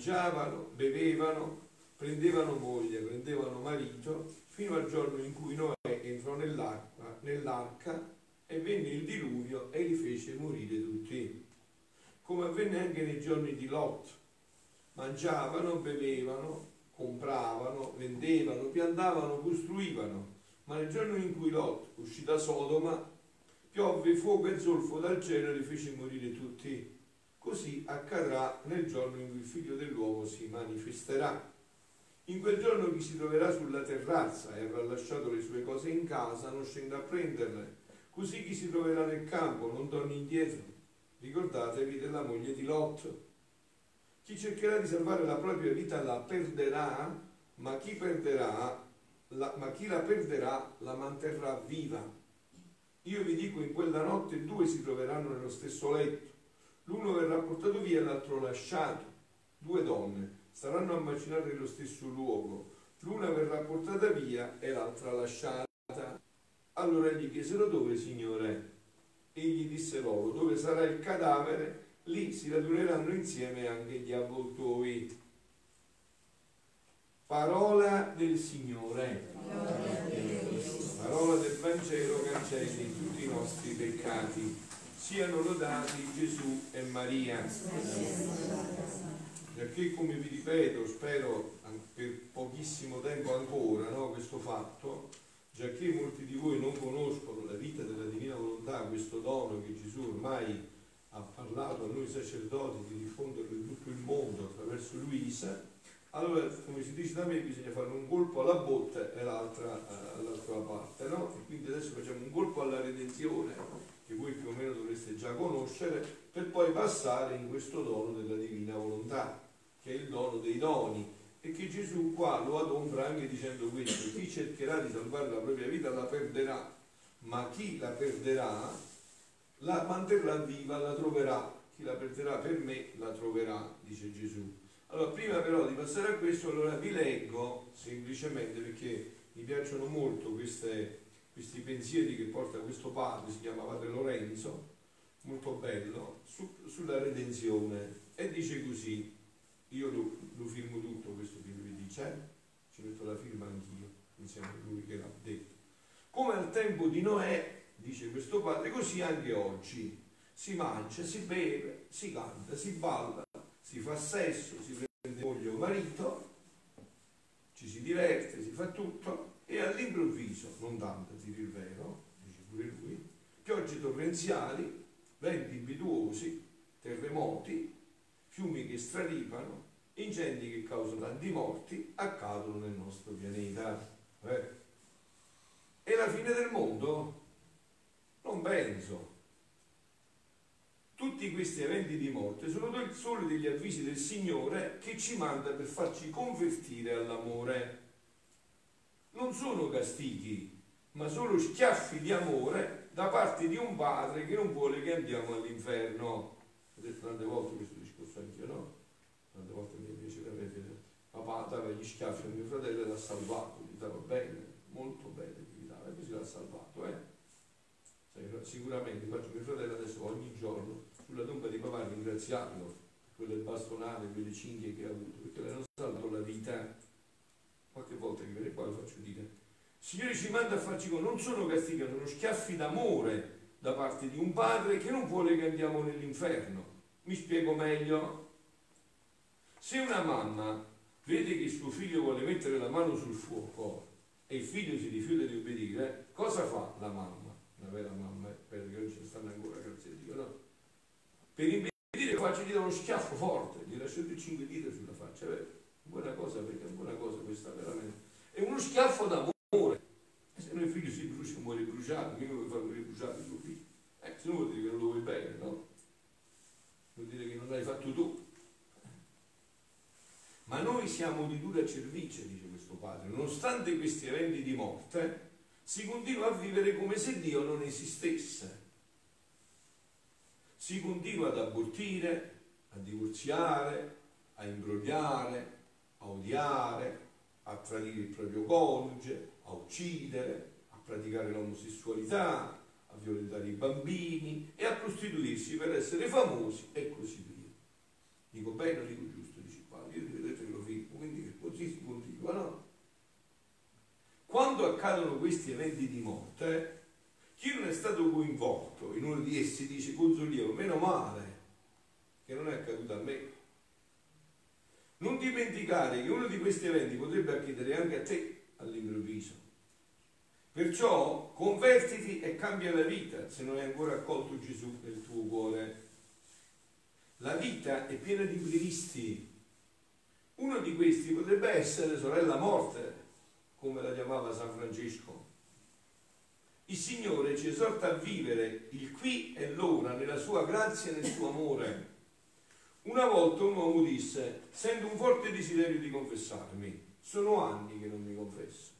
Mangiavano, bevevano, prendevano moglie, prendevano marito, fino al giorno in cui Noè entrò nell'acqua, nell'arca e venne il diluvio e li fece morire tutti. Come avvenne anche nei giorni di Lot. Mangiavano, bevevano, compravano, vendevano, piantavano, costruivano. Ma nel giorno in cui Lot uscì da Sodoma, piovve fuoco e zolfo dal cielo e li fece morire tutti. Così accadrà nel giorno in cui il figlio dell'uomo si manifesterà. In quel giorno chi si troverà sulla terrazza e avrà lasciato le sue cose in casa non scenda a prenderle. Così chi si troverà nel campo non torni indietro. Ricordatevi della moglie di Lot. Chi cercherà di salvare la propria vita la perderà, ma chi, perderà, la, ma chi la perderà la manterrà viva. Io vi dico, in quella notte due si troveranno nello stesso letto. L'uno verrà portato via l'altro lasciato. Due donne saranno a macinare nello stesso luogo. L'una verrà portata via e l'altra lasciata. Allora gli chiesero dove, Signore? Egli disse loro, dove sarà il cadavere, lì si raduneranno insieme anche gli avvoltoi. Parola del Signore. Parola del Vangelo cancelli tutti i nostri peccati. Siano lodati Gesù e Maria. Perché come vi ripeto, spero per pochissimo tempo ancora no, questo fatto, già che molti di voi non conoscono la vita della divina volontà, questo dono che Gesù ormai ha parlato a noi sacerdoti di diffonderlo in tutto il mondo attraverso Luisa, allora come si dice da me bisogna fare un colpo alla botte e l'altra eh, all'altra parte, no? E quindi adesso facciamo un colpo alla redenzione, che voi più o meno dovreste già conoscere, per poi passare in questo dono della divina volontà, che è il dono dei doni e che Gesù qua lo adombra anche dicendo questo, chi cercherà di salvare la propria vita la perderà, ma chi la perderà la manterrà viva, la troverà, chi la perderà per me la troverà, dice Gesù. Allora, prima però di passare a questo, allora vi leggo semplicemente perché mi piacciono molto queste, questi pensieri che porta questo padre, si chiama Padre Lorenzo, molto bello, su, sulla redenzione e dice così, io lo, lo, firmo tutto questo che lui dice, eh? ci metto la firma anch'io, insieme a lui che l'ha detto. Come al tempo di Noè, dice questo padre, così anche oggi si mangia, si beve, si canta, si balla, si fa sesso, si prende moglie o marito, ci si diverte, si fa tutto e all'improvviso, non tanto a dire il vero, dice pure lui, piogge torrenziali, venti impetuosi, terremoti, fiumi che straripano, incendi che causano tanti morti, accadono nel nostro pianeta. Eh. È la fine del mondo? Non penso. Tutti questi eventi di morte sono solo degli avvisi del Signore che ci manda per farci convertire all'amore. Non sono castighi, ma solo schiaffi di amore da parte di un padre che non vuole che andiamo all'inferno. Ho detto tante volte questo discorso anche io, no? Tante volte mi piaceva vedere papà dava gli schiaffi a mio fratello e l'ha salvato, gli dava bene, molto bene, gli dava, e così l'ha salvato, eh? Sicuramente faccio mio fratello adesso ogni giorno sulla tomba di papà ringraziarlo per quelle bastonate, quelle cinghie che ha avuto, perché le hanno salvato la vita. Qualche volta che viene qua lo faccio dire. Il Signore ci manda a farci con, non sono castighi, sono schiaffi d'amore da parte di un padre che non vuole che andiamo nell'inferno. Mi spiego meglio? Se una mamma vede che suo figlio vuole mettere la mano sul fuoco e il figlio si rifiuta di obbedire, cosa fa la mamma? Una vera mamma, perché non ci stanno ancora, grazie a Dio, no? Per impedire che faccia gli dà uno schiaffo forte, gli lascia tutte cinque dita sulla faccia, vero? Buona cosa, perché è buona cosa questa veramente. È uno schiaffo d'amore. Se no il figlio si brucia, muore bruciato, mica vuoi far morire bruciato il tuo figlio. Eh, se no vuol dire che non lo vuoi bene, no? Vuol dire che non l'hai fatto tu. Ma noi siamo di dura cervice, dice questo padre, nonostante questi eventi di morte, si continua a vivere come se Dio non esistesse. Si continua ad abortire, a divorziare, a imbrogliare, a odiare, a tradire il proprio coniuge, a uccidere, a praticare l'omosessualità, a violentare i bambini e a prostituirsi per essere famosi e così via. Dico bene o dico giusto? Dice qua, io vedete che lo firmo, quindi così si continua, no? Quando accadono questi eventi di morte, chi non è stato coinvolto in uno di essi dice consoliero, meno male che non è accaduto a me. Non dimenticare che uno di questi eventi potrebbe accadere anche a te all'improvviso. Perciò convertiti e cambia la vita se non hai ancora accolto Gesù nel tuo cuore. La vita è piena di imprevisti. Uno di questi potrebbe essere sorella morte, come la chiamava San Francesco. Il Signore ci esorta a vivere il qui e l'ora nella sua grazia e nel suo amore. Una volta un uomo disse, sento un forte desiderio di confessarmi, sono anni che non mi confesso.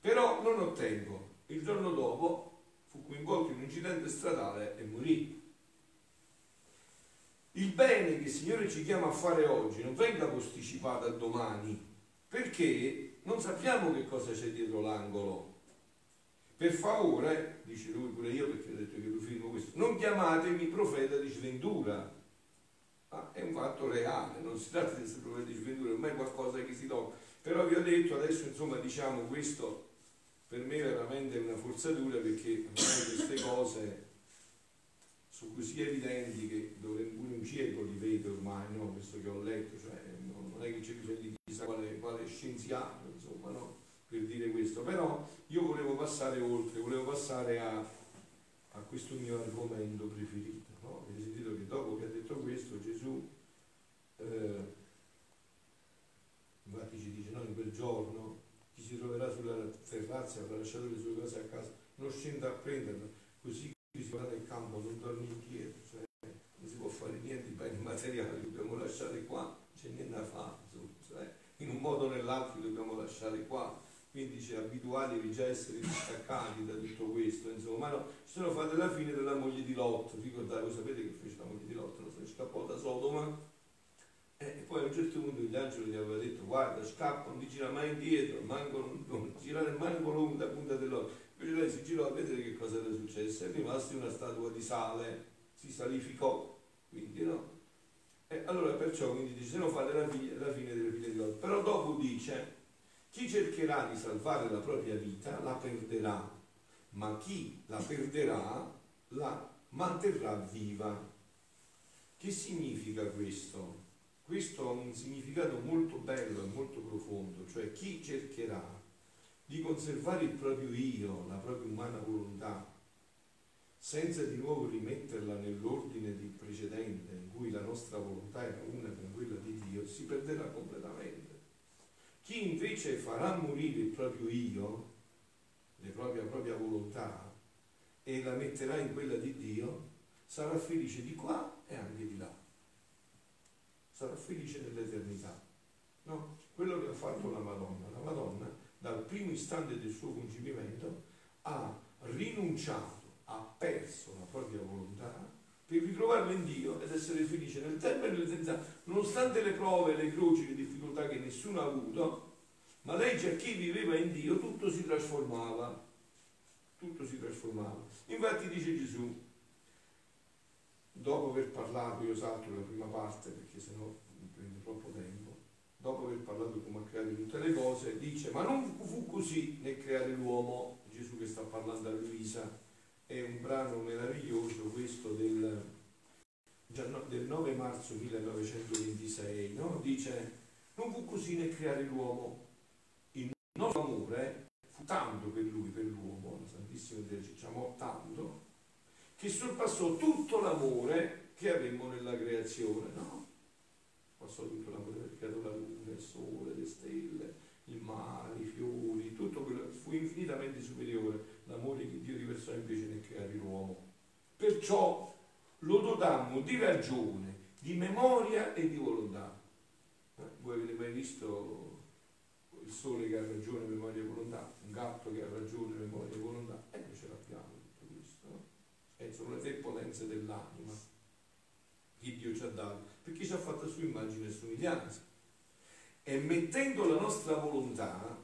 Però non ottengo. Il giorno dopo fu coinvolto in un incidente stradale e morì. Il bene che il Signore ci chiama a fare oggi non venga posticipato a domani, perché non sappiamo che cosa c'è dietro l'angolo. Per favore, dice lui pure io perché ho detto che lo firmo questo, non chiamatemi profeta di sventura. Ah, è un fatto reale, non si tratta di profeta di ormai è qualcosa che si tocca. Però vi ho detto adesso, insomma, diciamo questo per me veramente è una forzatura perché ormai queste cose sono così evidenti che pure un circo li vedo ormai, no? questo che ho letto, cioè non è che c'è bisogno di chissà quale, quale scienziato, insomma, no? per dire questo, però io volevo passare oltre, volevo passare a, a questo mio argomento preferito. No? Avete sentito che dopo questo Gesù, eh, infatti ci dice, no, in quel giorno chi si troverà sulla terrazza avrà lasciato le sue cose a casa, non scenda a prenderle, così chi si va nel campo non torni indietro, cioè, non si può fare niente, i beni materiali dobbiamo lasciare qua, c'è niente da fare, insomma, cioè, in un modo o nell'altro dobbiamo lasciare qua quindi c'è abituatevi già a essere distaccati da tutto questo, insomma, ma no, ci sono fate la fine della moglie di Lotto, ricordate, voi sapete che fece la moglie di Lotto, non scappò da Sodoma, e poi a un certo punto gli angeli gli aveva detto guarda scappa, non ti gira mai indietro, manco, non, non girare manco l'onda punta dell'occhio, invece lei si girò a vedere che cosa era successo, è rimasta una statua di sale, si salificò, quindi no. E allora perciò quindi dice se no fate la, figlia, la fine delle figlie di Lotto, però dopo dice chi cercherà di salvare la propria vita la perderà, ma chi la perderà la manterrà viva. Che significa questo? Questo ha un significato molto bello e molto profondo, cioè chi cercherà di conservare il proprio io, la propria umana volontà, senza di nuovo rimetterla nell'ordine precedente, in cui la nostra volontà era una con quella di Dio, si perderà completamente. Chi invece farà morire il proprio io, la propria, propria volontà, e la metterà in quella di Dio, sarà felice di qua e anche di là. Sarà felice nell'eternità. No? Quello che ha fatto la Madonna. La Madonna, dal primo istante del suo concepimento, ha rinunciato, ha perso la propria volontà per ritrovarlo in Dio ed essere felice nel tempo e nell'eternità, nonostante le prove, le croci, le difficoltà che nessuno ha avuto, ma lei già chi viveva in Dio tutto si trasformava, tutto si trasformava. Infatti dice Gesù, dopo aver parlato, io salto la prima parte perché sennò mi prende troppo tempo, dopo aver parlato come ha creato tutte le cose, dice, ma non fu così nel creare l'uomo, Gesù che sta parlando a Luisa, è un brano meraviglioso questo del, del 9 marzo 1926, no? dice non fu così nel creare l'uomo, il nostro amore fu tanto per lui, per l'uomo, la Santissima Vergine ci amò tanto, che sorpassò tutto l'amore che avemmo nella creazione, no? Passò tutto l'amore per creato la luna, il sole, le stelle, il mare, i fiori, tutto quello fu infinitamente superiore l'amore che Dio riversò invece nel creare l'uomo. Perciò lo dotammo di ragione, di memoria e di volontà. Eh, voi avete mai visto il sole che ha ragione, memoria e volontà? Un gatto che ha ragione, memoria e volontà? E eh, noi ce l'abbiamo tutto questo. No? E sono le tre potenze dell'anima che Dio ci ha dato, perché ci ha fatto a sua immagine e somiglianza. E mettendo la nostra volontà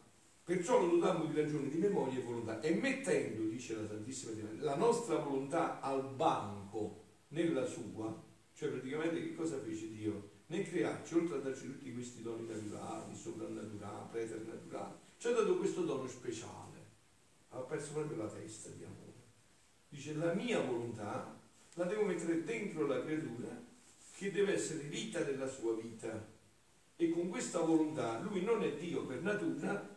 Perciò lo dotammo di ragione, di memoria e volontà. E mettendo, dice la Santissima Trinità, la nostra volontà al banco nella sua, cioè praticamente che cosa fece Dio? Nel crearci, oltre a darci tutti questi doni naturali, soprannaturali, preternaturali, ci ha dato questo dono speciale. Ha perso proprio la testa di amore. Dice la mia volontà la devo mettere dentro la creatura che deve essere vita della sua vita. E con questa volontà lui non è Dio per natura,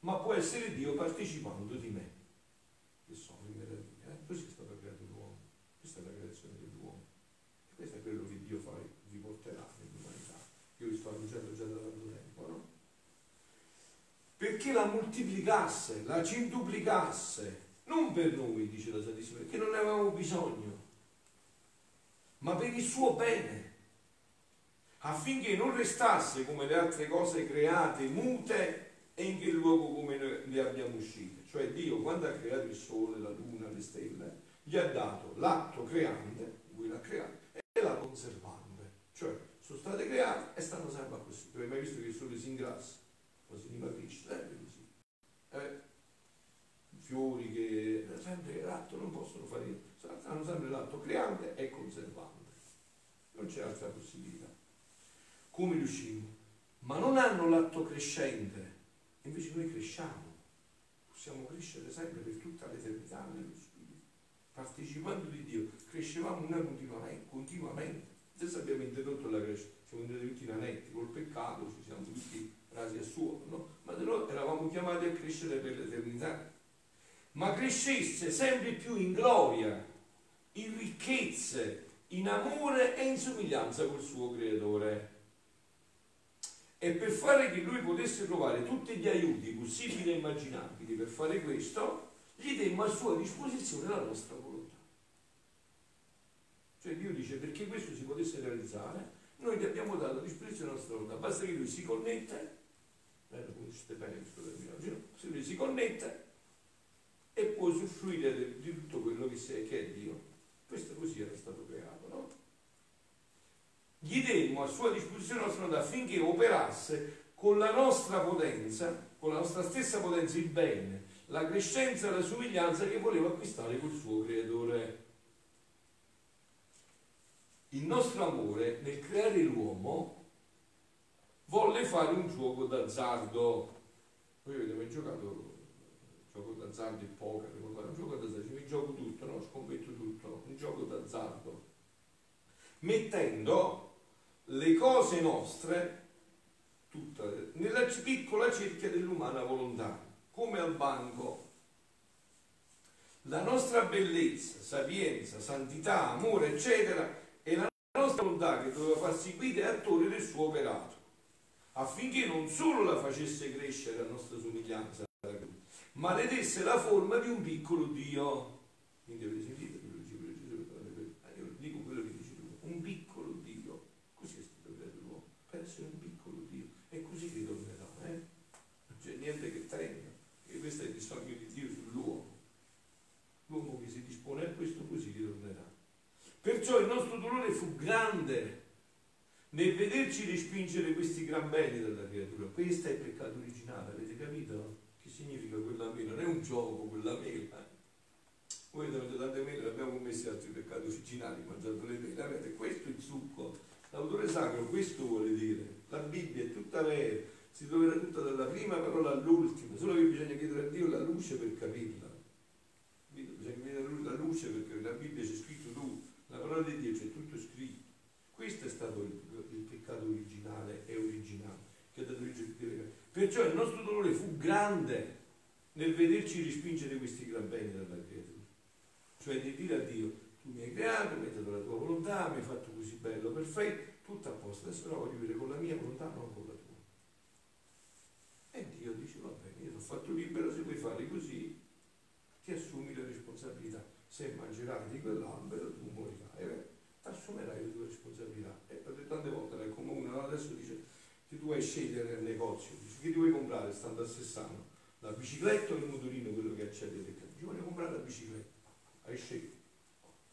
ma può essere Dio partecipando di me. Che sono in meraviglia. Eh? Così è stato creato l'uomo. Questa è la creazione dell'uomo. E questo è quello che Dio fa, vi porterà nell'umanità. Io vi sto annunciando già da tanto tempo, no? Perché la moltiplicasse, la centuplicasse, non per noi, dice la Santissima, perché non ne avevamo bisogno, ma per il suo bene, affinché non restasse come le altre cose create, mute e in che luogo come le abbiamo uscite. Cioè Dio quando ha creato il sole, la luna, le stelle, gli ha dato l'atto creante, lui l'ha creato, e la conservante. Cioè sono state create e stanno sempre così. Tu hai mai visto che il sole si ingrassa? O si dimagrisce? Sempre così. Eh? Fiori che sempre l'atto non possono fare niente, hanno sempre l'atto creante e conservante. Non c'è altra possibilità. Come riusciamo? Ma non hanno l'atto crescente, invece noi cresciamo. Possiamo crescere sempre per tutta l'eternità nello Spirito. Partecipando di Dio, crescevamo noi continuamente. continuamente. Adesso abbiamo interrotto la crescita, siamo diventati tutti nanetti, col peccato ci siamo tutti rasi a suolo, no? Ma noi eravamo chiamati a crescere per l'eternità. Ma crescesse sempre più in gloria, in ricchezze, in amore e in somiglianza col suo creatore. E per fare che lui potesse trovare tutti gli aiuti possibili e immaginabili per fare questo, gli demmo a sua disposizione la nostra volontà. Cioè Dio dice perché questo si potesse realizzare, noi gli abbiamo dato a disposizione la nostra volontà, basta che lui si connette, se lui si connette e può usufruire di tutto quello che, sei, che è Dio. Questo così era stato creato, no? Gli demmo a sua disposizione la nostra affinché operasse con la nostra potenza, con la nostra stessa potenza il bene, la crescenza e la somiglianza che voleva acquistare col suo creatore. Il nostro amore nel creare l'uomo volle fare un gioco d'azzardo. Voi avete mai giocato gioco d'azzardo e poker, un gioco d'azzardo, mi gioco tutto, no? scommetto tutto, un gioco d'azzardo, mettendo le cose nostre tutte nella piccola cerchia dell'umana volontà, come al banco. La nostra bellezza, sapienza, santità, amore, eccetera, è la nostra volontà che doveva farsi guida e attore del suo operato, affinché non solo la facesse crescere a nostra somiglianza, ma le desse la forma di un piccolo Dio. Quindi avete sentito quello che dice dico quello che dice tu, un piccolo Dio. Così è stato creato l'uomo, per essere un piccolo Dio. E così ritornerà, eh? Non c'è niente che tenga. E questo è il sogno di Dio sull'uomo. L'uomo che si dispone a questo così ritornerà. Perciò il nostro dolore fu grande nel vederci respingere beni dalla creatura. Questo è il peccato originale, avete capito? Che significa quella mela? Non è un gioco quella mela. Voi avete tante mele, abbiamo commesso altri peccati originali, mangiando le mele, avete questo è il succo. L'autore sacro questo vuole dire. La Bibbia è tutta vera, si troverà tutta dalla prima parola all'ultima, solo che bisogna chiedere a Dio la luce per capirla. Bisogna chiedere la luce perché la Bibbia c'è scritto tu, la parola di Dio c'è tutto scritto. Questo è stato il, il peccato originale e originale che ha dato origine Perciò il nostro dolore fu grande nel vederci respingere questi gran beni dalla creatura. Cioè di dire a Dio, tu mi hai creato, mi hai dato la tua volontà, mi hai fatto così bello, perfetto, tutto a posto, adesso però voglio vivere con la mia volontà, non con la tua. E Dio dice, va bene, io ti ho fatto libero, se vuoi fare così, ti assumi le responsabilità. Se mangerai di quell'albero, tu morirai, eh? Ti assumerai le tue responsabilità. E tante volte, come uno adesso dice, se tu vai a scegliere nel negozio, dici, che ti vuoi comprare stando a Sessano? La bicicletta o il motorino, quello che accende del Ci vuole comprare la bicicletta, hai scelto.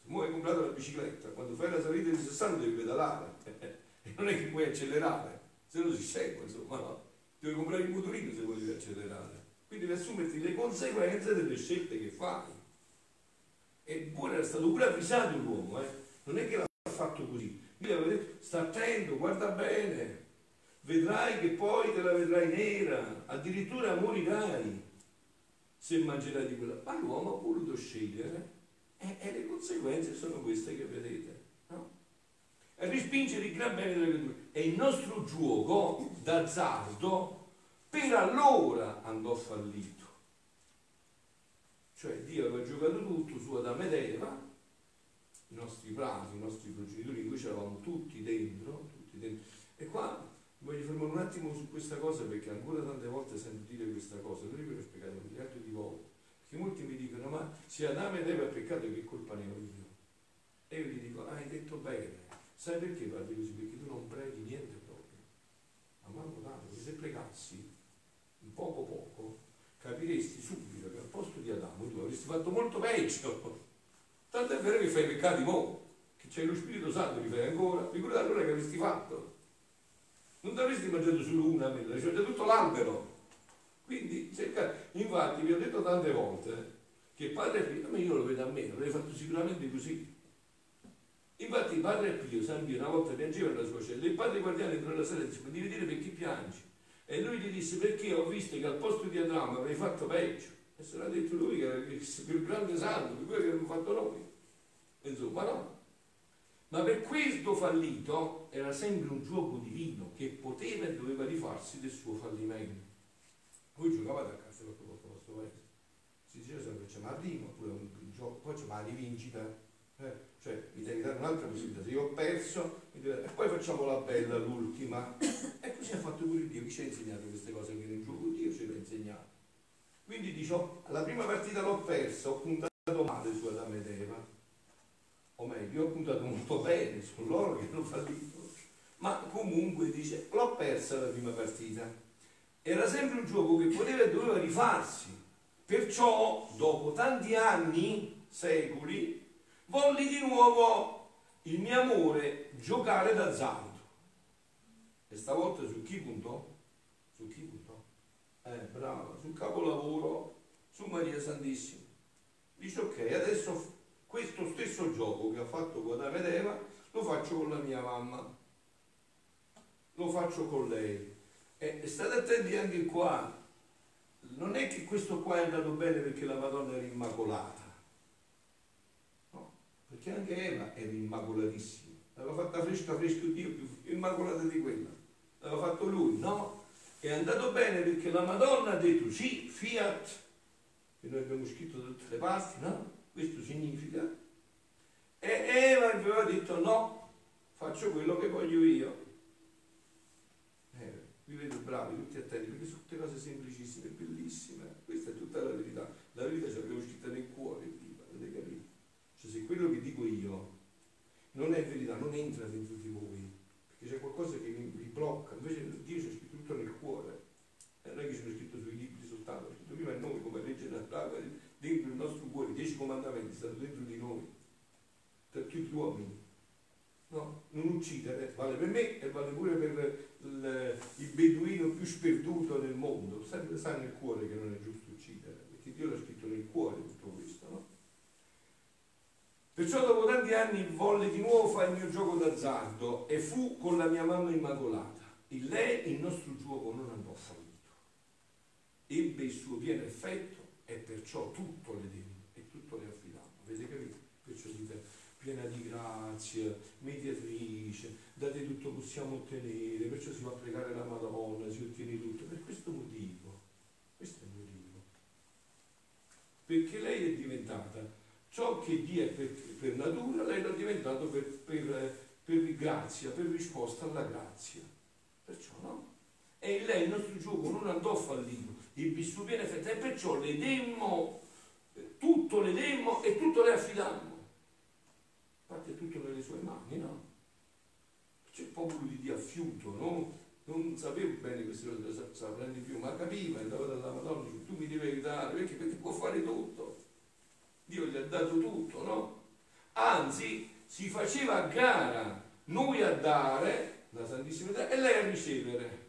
Se vuoi comprare la bicicletta, quando fai la salita di 60 devi pedalare, e non è che puoi accelerare, se no si segue, insomma, no? devi comprare il motorino se volevi accelerare. Quindi devi assumerti le conseguenze delle scelte che fai. Eppure era stato pure avvisato l'uomo, eh? Non è che l'ha fatto così. Lui aveva detto, sta attento, guarda bene, vedrai che poi te la vedrai nera, addirittura morirai se mangerai di quella. Ma l'uomo ha voluto scegliere e, e le conseguenze sono queste che vedete. No? E rispingere il gran bene delle creature. E il nostro gioco d'azzardo per allora andò fallito. Cioè Dio aveva giocato tutto su Adamo ed Eva, i nostri frati, i nostri progenitori, in cui c'eravamo tutti dentro, tutti dentro. E qua voglio fermare un attimo su questa cosa perché ancora tante volte sento dire questa cosa, lo ripeto spiegato miliardi di volte, perché molti mi dicono ma se Adamo ed Eva è peccato che colpa ne ho io? E io gli dico, hai detto bene, sai perché parli così? Perché tu non preghi niente proprio, ma manco tanto, perché se pregassi poco poco, capiresti subito che al posto di Adamo tu avresti fatto molto peggio. Tanto è vero che fai peccati mo, che c'è lo Spirito Santo li fai ancora, figurati allora che avresti fatto. Non ti avresti mangiato solo una mela, ci mangiato tutto l'albero. Quindi cercate, infatti vi ho detto tante volte che padre Pio, ma io lo vedo a me, l'avrei fatto sicuramente così. Infatti padre Pio, San Pio, una volta piangeva nella sua cella, il padre guardiano entrò nella sala e disse, ma devi dire perché piangi? E lui gli disse perché ho visto che al posto di Adamo avrei fatto peggio. Se l'ha detto lui che era il più grande santo di quello che abbiamo fatto noi. Insomma no. Ma per questo fallito era sempre un gioco divino che poteva e doveva rifarsi del suo fallimento. Voi giocavate a casa per questo vostro paese. Si diceva sempre c'è ma prima, oppure un gioco, poi c'è ma rivincita. Eh, cioè mi devi dare un'altra possibilità. Se io ho perso, e poi facciamo la bella, l'ultima. E così ha fatto pure Dio. Chi ci ha insegnato queste cose? Che nel gioco Dio ce l'ha insegnato. Quindi dice, la prima partita l'ho persa, ho puntato male su Adamo ed Eva. O meglio, ho puntato molto bene su loro che hanno fallito. Ma comunque dice, l'ho persa la prima partita. Era sempre un gioco che poteva e doveva rifarsi. Perciò, dopo tanti anni, secoli, volli di nuovo il mio amore giocare d'azzardo. E stavolta su chi puntò? Su chi puntò? Eh, bravo, sul capolavoro, su Maria Santissima. Dice ok, adesso questo stesso gioco che ha fatto con Adamo ed Eva lo faccio con la mia mamma, lo faccio con lei. E state attenti anche qua, non è che questo qua è andato bene perché la Madonna era immacolata perché anche Eva era immacolatissima, l'aveva fatta fresca fresca Dio più immacolata di quella, l'aveva fatto lui, no? È andato bene perché la Madonna ha detto sì, fiat, che noi abbiamo scritto da tutte le parti, no? Questo significa. E Eva aveva detto no, faccio quello che voglio io. Eh, vi vedo bravi, tutti attenti, perché sono tutte cose semplicissime, bellissime. Questa è tutta la verità. La verità ce l'abbiamo scritta nel cuore, avete capito? Cioè se quello che dico io non è verità, non entra dentro di voi, perché c'è qualcosa che vi, blocca, invece Dio c'è scritto tutto nel cuore, e non è che c'è scritto sui libri soltanto, c'è scritto prima in noi come legge naturale, dentro il nostro cuore, i dieci comandamenti stanno dentro di noi, per tutti gli uomini. No, non uccidere vale per me e vale pure per il, il beduino più sperduto del mondo. Sempre sa nel cuore che non è giusto uccidere, perché Dio l'ha scritto nel cuore tutto questo, no? Perciò dopo tanti anni volle di nuovo fare il mio gioco d'azzardo e fu con la mia mamma immacolata. In lei il nostro gioco non andò fallito. Ebbe il suo pieno effetto e perciò tutto le e tutto le affidammo. Avete capito? Perciò dite piena di grazia, mediatrice, da te tutto possiamo ottenere, perciò si va a pregare la Madonna, si ottiene tutto. Per questo motivo, questo è il motivo. Perché lei è diventata ciò che Dio è per, per natura, lei l'ha diventato per, per, per, grazia, per risposta alla grazia. Perciò no? E lei il nostro gioco non andò fallito, il pieno effetto e perciò le demmo, tutto le demmo e tutto le affidammo. Infatti tutto nelle sue mani, no? C'è il popolo di affiuto, no? non sapevo bene queste cose, saprà di più, ma capiva, andava dalla Madonna, tu mi devi aiutare, perché, perché può fare tutto. Dio gli ha dato tutto, no? Anzi, si faceva a gara noi a dare la Santissima Trinità e lei a ricevere.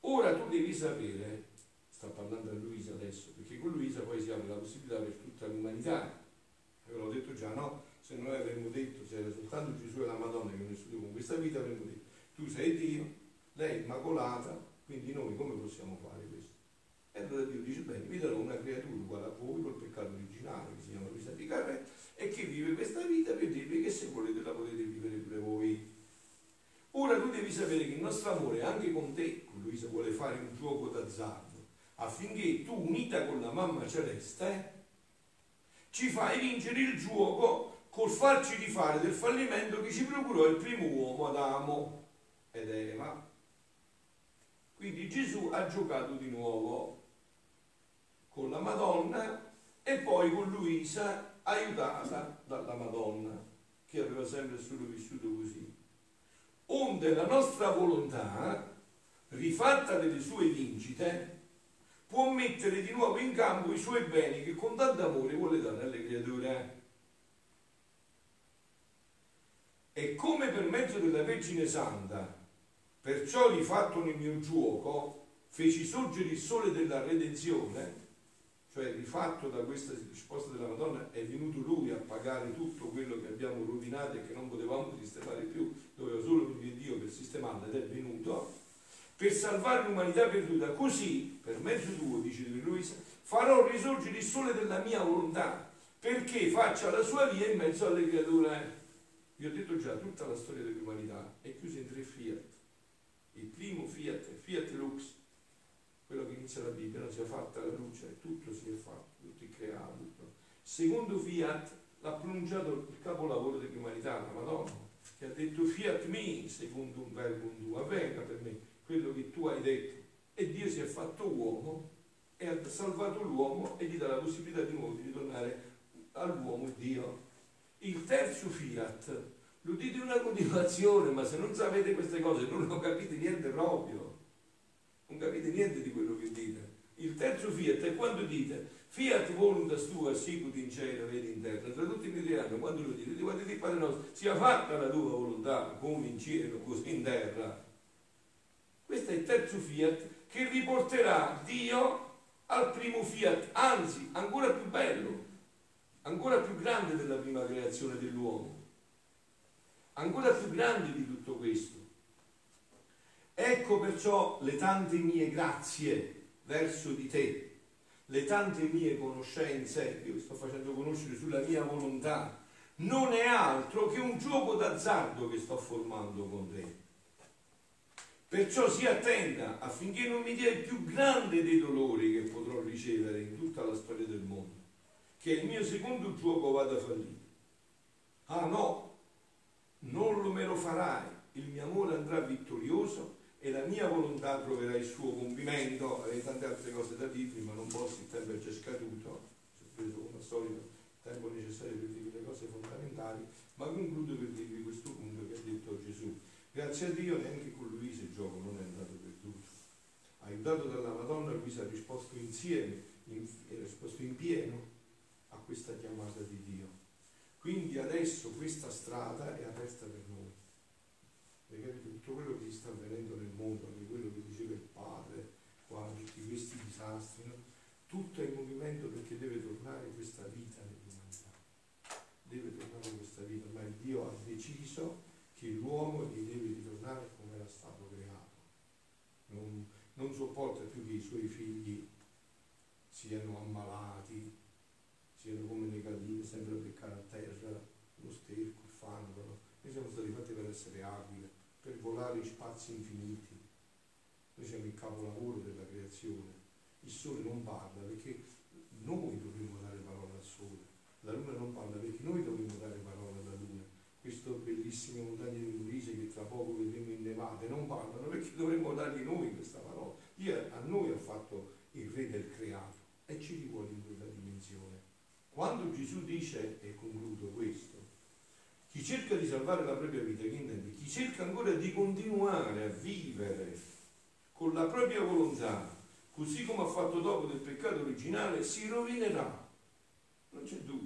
Ora tu devi sapere, sta parlando a Luisa adesso, perché con Luisa poi si apre la possibilità per tutta l'umanità. Ve l'ho detto già, no? Se noi avremmo detto, se era soltanto Gesù e la Madonna che hanno vissuto con questa vita, avremmo detto, tu sei Dio, lei è immacolata, quindi noi come possiamo fare questo? E allora Dio dice, bene, vi darò una creatura uguale a voi col peccato originale, che si chiama Luisa Picarre, e che vive questa vita per dirvi che se volete la potete vivere pure voi. Ora tu devi sapere che il nostro amore, anche con te, con Luisa vuole fare un gioco d'azzardo, affinché tu, unita con la mamma celeste, ci fai vincere il gioco col farci rifare del fallimento che ci procurò il primo uomo, Adamo ed Eva. Quindi Gesù ha giocato di nuovo con la Madonna e poi con Luisa aiutata dalla Madonna che aveva sempre solo vissuto così. Onde la nostra volontà, rifatta delle sue vincite, può mettere di nuovo in campo i suoi beni che con tanto amore vuole dare alle creature. E come per mezzo della Vergine Santa, perciò rifatto nel mio gioco, feci sorgere il sole della redenzione, cioè rifatto da questa risposta della Madonna, è venuto lui a pagare tutto quello che abbiamo rovinato e che non potevamo sistemare più, doveva solo venire Dio per sistemarlo ed è venuto, per salvare l'umanità perduta. Così, per mezzo tuo, dice Luisa, farò risorgere il sole della mia volontà, perché faccia la sua via in mezzo alle creature. Vi ho detto già, tutta la storia dell'umanità è chiusa in tre fiat. Il primo fiat è fiat lux, quello che inizia la Bibbia, non si è fatta la luce, tutto si è fatto, tutto è creato. Tutto. Secondo fiat l'ha pronunciato il capolavoro dell'umanità, la Madonna, che ha detto fiat mi, secondo un verbo un tu, avvenga per me quello che tu hai detto. E Dio si è fatto uomo e ha salvato l'uomo e gli dà la possibilità di nuovo di ritornare all'uomo Dio. Il terzo fiat, lo dite una continuazione, ma se non sapete queste cose non lo capite niente proprio non capite niente di quello che dite. Il terzo fiat è quando dite fiat voluntas tua sicut in cielo ed in terra. Tradotto in italiano, quando lo dite, dite Padre nostro, sia fatta la tua volontà, come in cielo, così in terra. Questo è il terzo fiat che riporterà Dio al primo fiat, anzi, ancora più bello, ancora più grande della prima creazione dell'uomo, ancora più grande di tutto questo. Ecco perciò le tante mie grazie verso di te, le tante mie conoscenze che io sto facendo conoscere sulla mia volontà, non è altro che un gioco d'azzardo che sto formando con te. Perciò sii attenta affinché non mi dia il più grande dei dolori che potrò ricevere in tutta la storia del mondo, che il mio secondo gioco vada fallito. Ah no, non lo me lo farai, il mio amore andrà vittorioso e la mia volontà troverà il suo compimento. Avrei tante altre cose da dirvi, ma non posso, il tempo è già scaduto, ho preso come al solito il tempo necessario per dirvi le cose fondamentali, ma concludo per dirvi questo punto che ha detto Gesù. Grazie a Dio neanche con Luisa il gioco non è andato perduto. Aiutato dalla Madonna, Luisa ha risposto insieme, in, ha risposto in pieno a questa chiamata di Dio. Quindi adesso questa strada è aperta per noi perché tutto quello che sta avvenendo nel mondo, anche quello che diceva il padre, qua, tutti questi disastri, no? tutto è in movimento perché deve tornare questa vita nell'umanità. Deve tornare questa vita, ma Dio ha deciso che l'uomo gli deve ritornare come era stato creato. Non, non sopporta più che i suoi figli siano ammalati, siano come le galline, sempre a beccare a terra, lo sterco, il fango. No? Noi siamo stati fatti per essere aquile, per volare in spazi infiniti. Noi siamo il capolavoro della creazione. Il sole non parla perché noi dovremmo dare parola al sole. La luna non parla perché noi dovremmo dare parola alla luna. Queste bellissime montagne di Molise che tra poco vedremo innevate non parlano perché dovremmo dargli noi questa parola. Dio a noi ha fatto il re del creato e ci rivuole in quella dimensione. Quando Gesù dice, e concludo questo, chi cerca di salvare la propria vita, che intende? Chi cerca ancora di continuare a vivere con la propria volontà, così come ha fatto dopo del peccato originale, si rovinerà. Non c'è dubbio.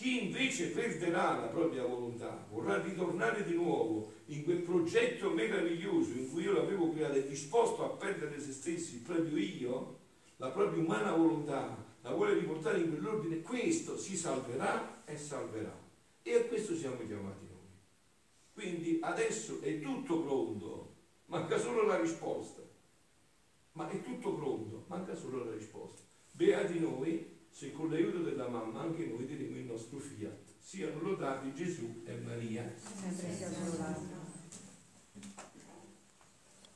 Chi invece perderà la propria volontà, vorrà ritornare di nuovo in quel progetto meraviglioso in cui io l'avevo creato e disposto a perdere se stessi, proprio io, la propria umana volontà, la vuole riportare in quell'ordine, questo si salverà e salverà. E a questo siamo chiamati noi. Quindi adesso è tutto pronto, manca solo la risposta. Ma è tutto pronto, manca solo la risposta. Beati noi se con l'aiuto della mamma anche noi diremo il nostro fiat. Siano lodati Gesù e Maria. Sempre sia lodato.